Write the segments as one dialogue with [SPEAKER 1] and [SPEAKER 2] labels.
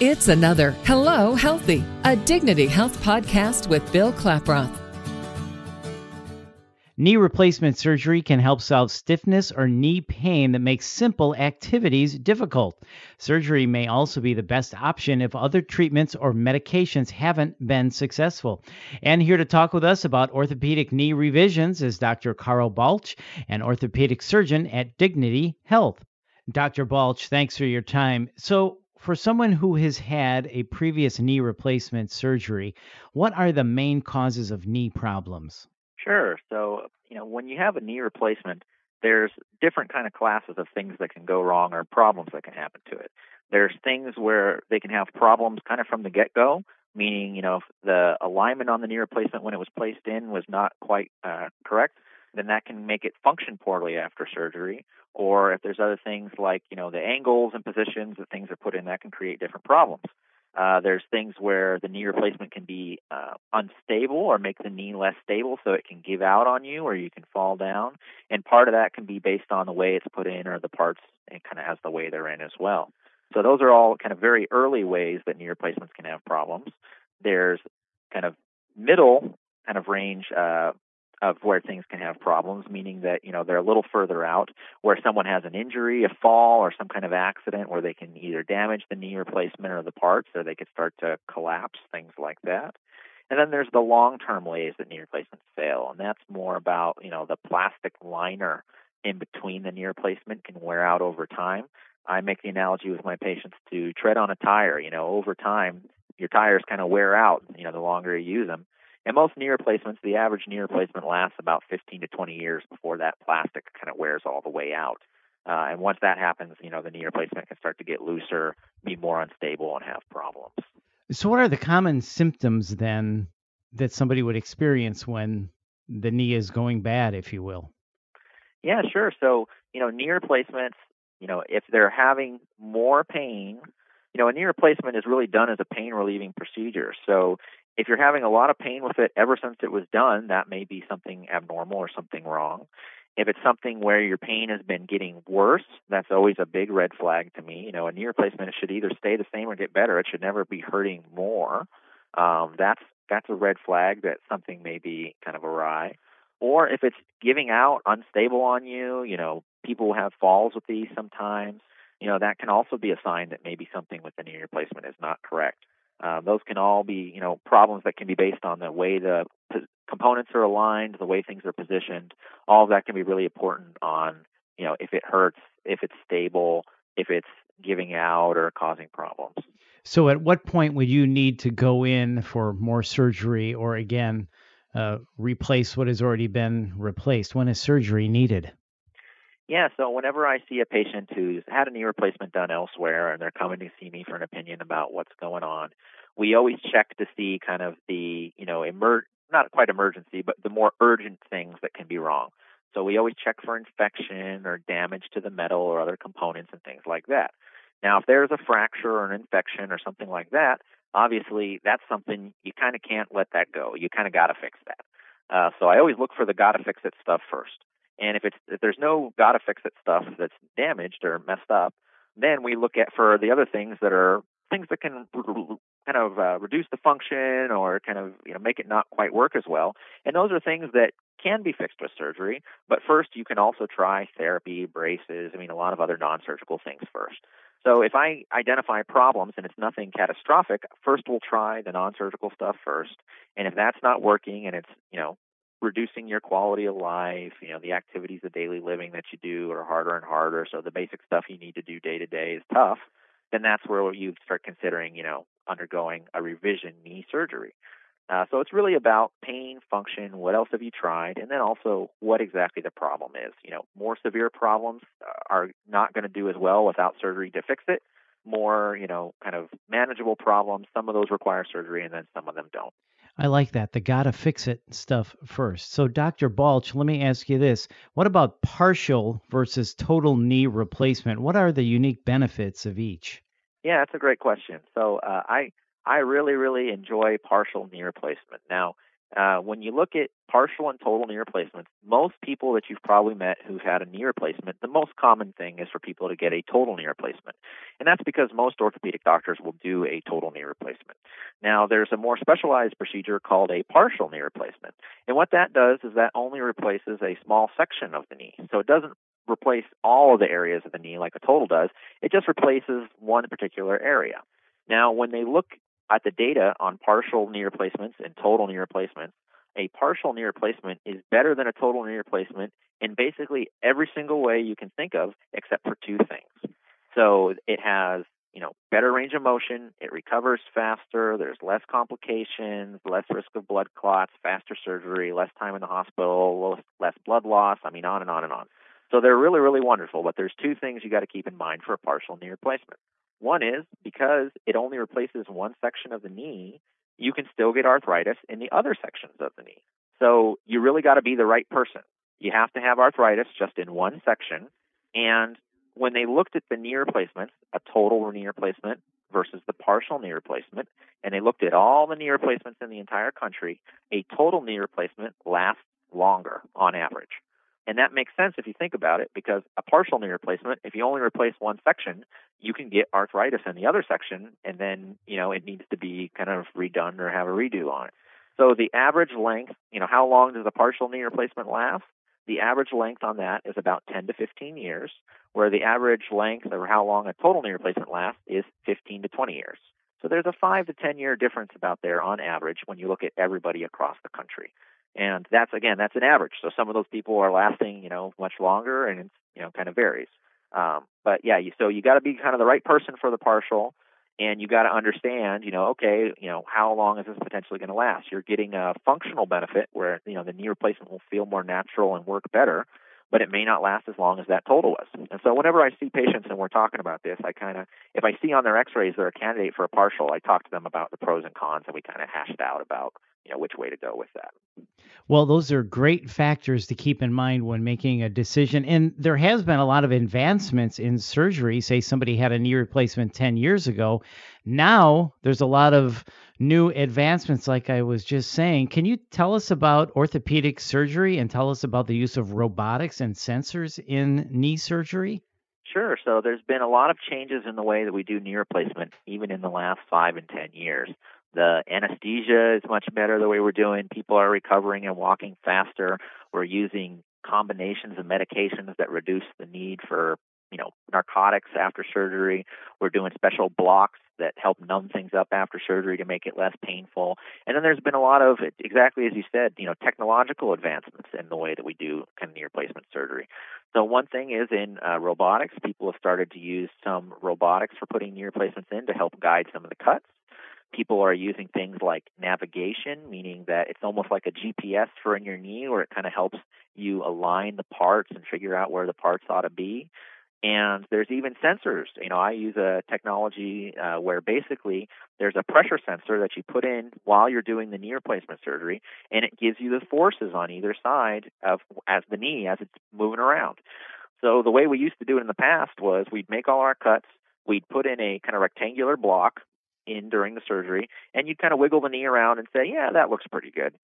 [SPEAKER 1] It's another Hello Healthy, a Dignity Health podcast with Bill Klaproth.
[SPEAKER 2] Knee replacement surgery can help solve stiffness or knee pain that makes simple activities difficult. Surgery may also be the best option if other treatments or medications haven't been successful. And here to talk with us about orthopedic knee revisions is Dr. Carl Balch, an orthopedic surgeon at Dignity Health. Dr. Balch, thanks for your time. So, for someone who has had a previous knee replacement surgery, what are the main causes of knee problems?
[SPEAKER 3] Sure. So, you know, when you have a knee replacement, there's different kind of classes of things that can go wrong or problems that can happen to it. There's things where they can have problems kind of from the get-go, meaning, you know, the alignment on the knee replacement when it was placed in was not quite uh, correct, then that can make it function poorly after surgery. Or if there's other things like, you know, the angles and positions that things are put in, that can create different problems. Uh, there's things where the knee replacement can be uh, unstable or make the knee less stable so it can give out on you or you can fall down. And part of that can be based on the way it's put in or the parts and kind of has the way they're in as well. So those are all kind of very early ways that knee replacements can have problems. There's kind of middle kind of range uh, of where things can have problems, meaning that you know they're a little further out, where someone has an injury, a fall, or some kind of accident where they can either damage the knee replacement or the parts, or they could start to collapse, things like that. And then there's the long-term ways that knee replacements fail, and that's more about you know the plastic liner in between the knee replacement can wear out over time. I make the analogy with my patients to tread on a tire. You know, over time, your tires kind of wear out. You know, the longer you use them. And most knee replacements, the average knee replacement lasts about 15 to 20 years before that plastic kind of wears all the way out. Uh, and once that happens, you know, the knee replacement can start to get looser, be more unstable, and have problems.
[SPEAKER 2] So, what are the common symptoms then that somebody would experience when the knee is going bad, if you will?
[SPEAKER 3] Yeah, sure. So, you know, knee replacements, you know, if they're having more pain, you know, a knee replacement is really done as a pain relieving procedure. So, if you're having a lot of pain with it ever since it was done, that may be something abnormal or something wrong. If it's something where your pain has been getting worse, that's always a big red flag to me. You know, a knee replacement should either stay the same or get better. It should never be hurting more. Um, that's that's a red flag that something may be kind of awry. Or if it's giving out unstable on you, you know, people have falls with these sometimes. You know, that can also be a sign that maybe something with the knee replacement is not correct. Uh, those can all be, you know, problems that can be based on the way the p- components are aligned, the way things are positioned. All of that can be really important on, you know, if it hurts, if it's stable, if it's giving out or causing problems.
[SPEAKER 2] So, at what point would you need to go in for more surgery, or again, uh, replace what has already been replaced? When is surgery needed?
[SPEAKER 3] Yeah, so whenever I see a patient who's had a knee replacement done elsewhere and they're coming to see me for an opinion about what's going on, we always check to see kind of the, you know, emer- not quite emergency, but the more urgent things that can be wrong. So we always check for infection or damage to the metal or other components and things like that. Now, if there's a fracture or an infection or something like that, obviously that's something you kind of can't let that go. You kind of got to fix that. Uh, so I always look for the got to fix it stuff first. And if it's if there's no gotta fix it stuff that's damaged or messed up, then we look at for the other things that are things that can kind of uh, reduce the function or kind of you know make it not quite work as well. And those are things that can be fixed with surgery. But first, you can also try therapy, braces. I mean, a lot of other non-surgical things first. So if I identify problems and it's nothing catastrophic, first we'll try the non-surgical stuff first. And if that's not working and it's you know reducing your quality of life, you know, the activities of daily living that you do are harder and harder, so the basic stuff you need to do day to day is tough, then that's where you start considering, you know, undergoing a revision knee surgery. Uh, so it's really about pain, function, what else have you tried, and then also what exactly the problem is. You know, more severe problems uh, are not going to do as well without surgery to fix it. More, you know, kind of manageable problems, some of those require surgery and then some of them don't.
[SPEAKER 2] I like that. The gotta fix it stuff first. So, Dr. Balch, let me ask you this. What about partial versus total knee replacement? What are the unique benefits of each?
[SPEAKER 3] Yeah, that's a great question. So, uh, I I really really enjoy partial knee replacement. Now, Uh, when you look at partial and total knee replacements, most people that you've probably met who've had a knee replacement, the most common thing is for people to get a total knee replacement. And that's because most orthopedic doctors will do a total knee replacement. Now, there's a more specialized procedure called a partial knee replacement. And what that does is that only replaces a small section of the knee. So it doesn't replace all of the areas of the knee like a total does, it just replaces one particular area. Now, when they look at the data on partial knee replacements and total knee replacements, a partial knee replacement is better than a total knee replacement in basically every single way you can think of, except for two things. So it has, you know, better range of motion, it recovers faster, there's less complications, less risk of blood clots, faster surgery, less time in the hospital, less blood loss, I mean on and on and on. So they're really, really wonderful, but there's two things you got to keep in mind for a partial knee replacement. One is because it only replaces one section of the knee, you can still get arthritis in the other sections of the knee. So you really got to be the right person. You have to have arthritis just in one section. And when they looked at the knee replacements, a total knee replacement versus the partial knee replacement, and they looked at all the knee replacements in the entire country, a total knee replacement lasts longer on average. And that makes sense if you think about it, because a partial knee replacement, if you only replace one section, you can get arthritis in the other section, and then you know it needs to be kind of redone or have a redo on it. So the average length, you know, how long does a partial knee replacement last? The average length on that is about 10 to 15 years, where the average length or how long a total knee replacement lasts is 15 to 20 years. So there's a 5 to 10 year difference about there on average when you look at everybody across the country. And that's again, that's an average. So some of those people are lasting, you know, much longer, and it's you know kind of varies. Um, but yeah, you, so you got to be kind of the right person for the partial, and you got to understand, you know, okay, you know, how long is this potentially going to last? You're getting a functional benefit where you know the knee replacement will feel more natural and work better, but it may not last as long as that total was. And so whenever I see patients and we're talking about this, I kind of, if I see on their X-rays they're a candidate for a partial, I talk to them about the pros and cons, and we kind of hash it out about you know which way to go with that.
[SPEAKER 2] Well, those are great factors to keep in mind when making a decision. And there has been a lot of advancements in surgery. Say somebody had a knee replacement 10 years ago. Now there's a lot of new advancements, like I was just saying. Can you tell us about orthopedic surgery and tell us about the use of robotics and sensors in knee surgery?
[SPEAKER 3] Sure. So there's been a lot of changes in the way that we do knee replacement, even in the last five and ten years. The anesthesia is much better the way we're doing. People are recovering and walking faster. We're using combinations of medications that reduce the need for you know narcotics after surgery. We're doing special blocks that help numb things up after surgery to make it less painful. And then there's been a lot of exactly as you said, you know, technological advancements in the way that we do kind of knee replacement surgery. So one thing is in uh, robotics, people have started to use some robotics for putting knee replacements in to help guide some of the cuts people are using things like navigation, meaning that it's almost like a GPS for in your knee, where it kind of helps you align the parts and figure out where the parts ought to be. And there's even sensors. You know, I use a technology uh, where basically there's a pressure sensor that you put in while you're doing the knee replacement surgery, and it gives you the forces on either side of as the knee as it's moving around. So the way we used to do it in the past was we'd make all our cuts, we'd put in a kind of rectangular block in during the surgery, and you kind of wiggle the knee around and say, yeah, that looks pretty good.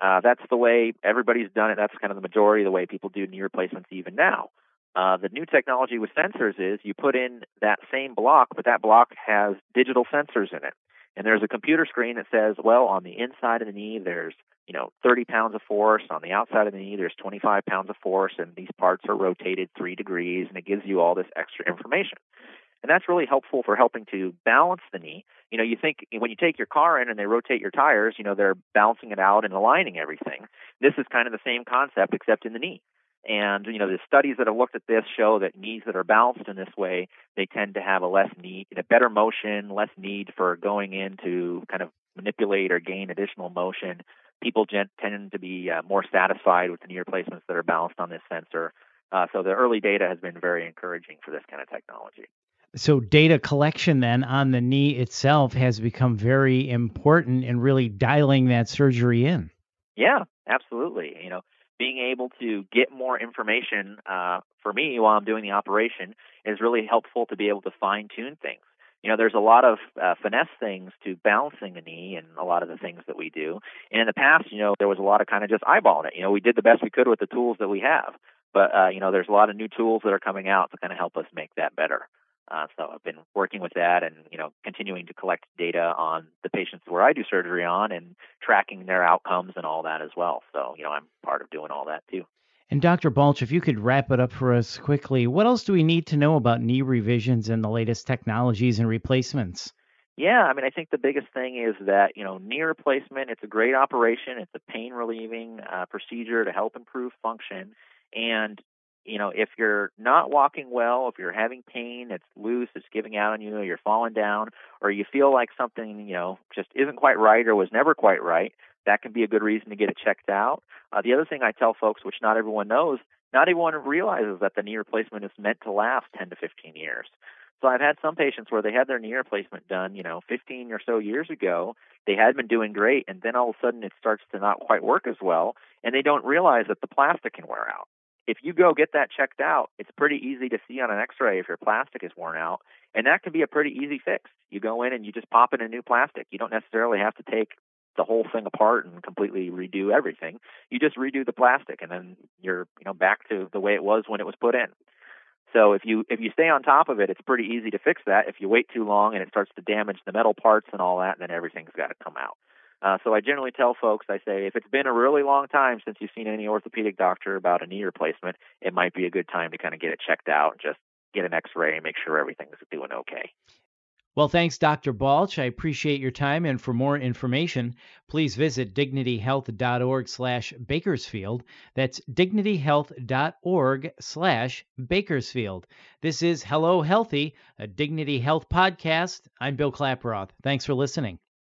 [SPEAKER 3] Uh, that's the way everybody's done it. That's kind of the majority of the way people do knee replacements even now. Uh, the new technology with sensors is you put in that same block, but that block has digital sensors in it. And there's a computer screen that says, well, on the inside of the knee, there's you know 30 pounds of force. On the outside of the knee, there's 25 pounds of force, and these parts are rotated three degrees, and it gives you all this extra information. And that's really helpful for helping to balance the knee. You know, you think when you take your car in and they rotate your tires, you know, they're balancing it out and aligning everything. This is kind of the same concept except in the knee. And you know, the studies that have looked at this show that knees that are balanced in this way, they tend to have a less need, a better motion, less need for going in to kind of manipulate or gain additional motion. People gen- tend to be uh, more satisfied with the knee replacements that are balanced on this sensor. Uh, so the early data has been very encouraging for this kind of technology.
[SPEAKER 2] So data collection then on the knee itself has become very important in really dialing that surgery in.
[SPEAKER 3] Yeah, absolutely. You know, being able to get more information uh, for me while I'm doing the operation is really helpful to be able to fine tune things. you know, there's a lot of uh, finesse things to balancing a knee and a lot of the things that we do. And in the past, you know, there was a lot of kind of just eyeballing it. You know, we did the best we could with the tools that we have. But, uh, you know, there's a lot of new tools that are coming out to kind of help us make that better. Uh, so I've been working with that and, you know, continuing to collect data on the patients where I do surgery on and tracking their outcomes and all that as well. So, you know, I'm part of doing all that too.
[SPEAKER 2] And Dr. Balch, if you could wrap it up for us quickly, what else do we need to know about knee revisions and the latest technologies and replacements?
[SPEAKER 3] Yeah, I mean, I think the biggest thing is that, you know, knee replacement, it's a great operation. It's a pain relieving uh, procedure to help improve function. And you know, if you're not walking well, if you're having pain, it's loose, it's giving out on you, you're falling down, or you feel like something, you know, just isn't quite right or was never quite right, that can be a good reason to get it checked out. Uh, the other thing I tell folks, which not everyone knows, not everyone realizes that the knee replacement is meant to last 10 to 15 years. So I've had some patients where they had their knee replacement done, you know, 15 or so years ago. They had been doing great, and then all of a sudden it starts to not quite work as well, and they don't realize that the plastic can wear out if you go get that checked out, it's pretty easy to see on an x-ray if your plastic is worn out, and that can be a pretty easy fix. You go in and you just pop in a new plastic. You don't necessarily have to take the whole thing apart and completely redo everything. You just redo the plastic and then you're, you know, back to the way it was when it was put in. So if you if you stay on top of it, it's pretty easy to fix that. If you wait too long and it starts to damage the metal parts and all that, then everything's got to come out. Uh, so I generally tell folks, I say, if it's been a really long time since you've seen any orthopedic doctor about a knee replacement, it might be a good time to kind of get it checked out, just get an X-ray, and make sure everything's doing okay.
[SPEAKER 2] Well, thanks, Dr. Balch. I appreciate your time. And for more information, please visit dignityhealth.org slash Bakersfield. That's dignityhealth.org slash Bakersfield. This is Hello Healthy, a Dignity Health podcast. I'm Bill Klaproth. Thanks for listening.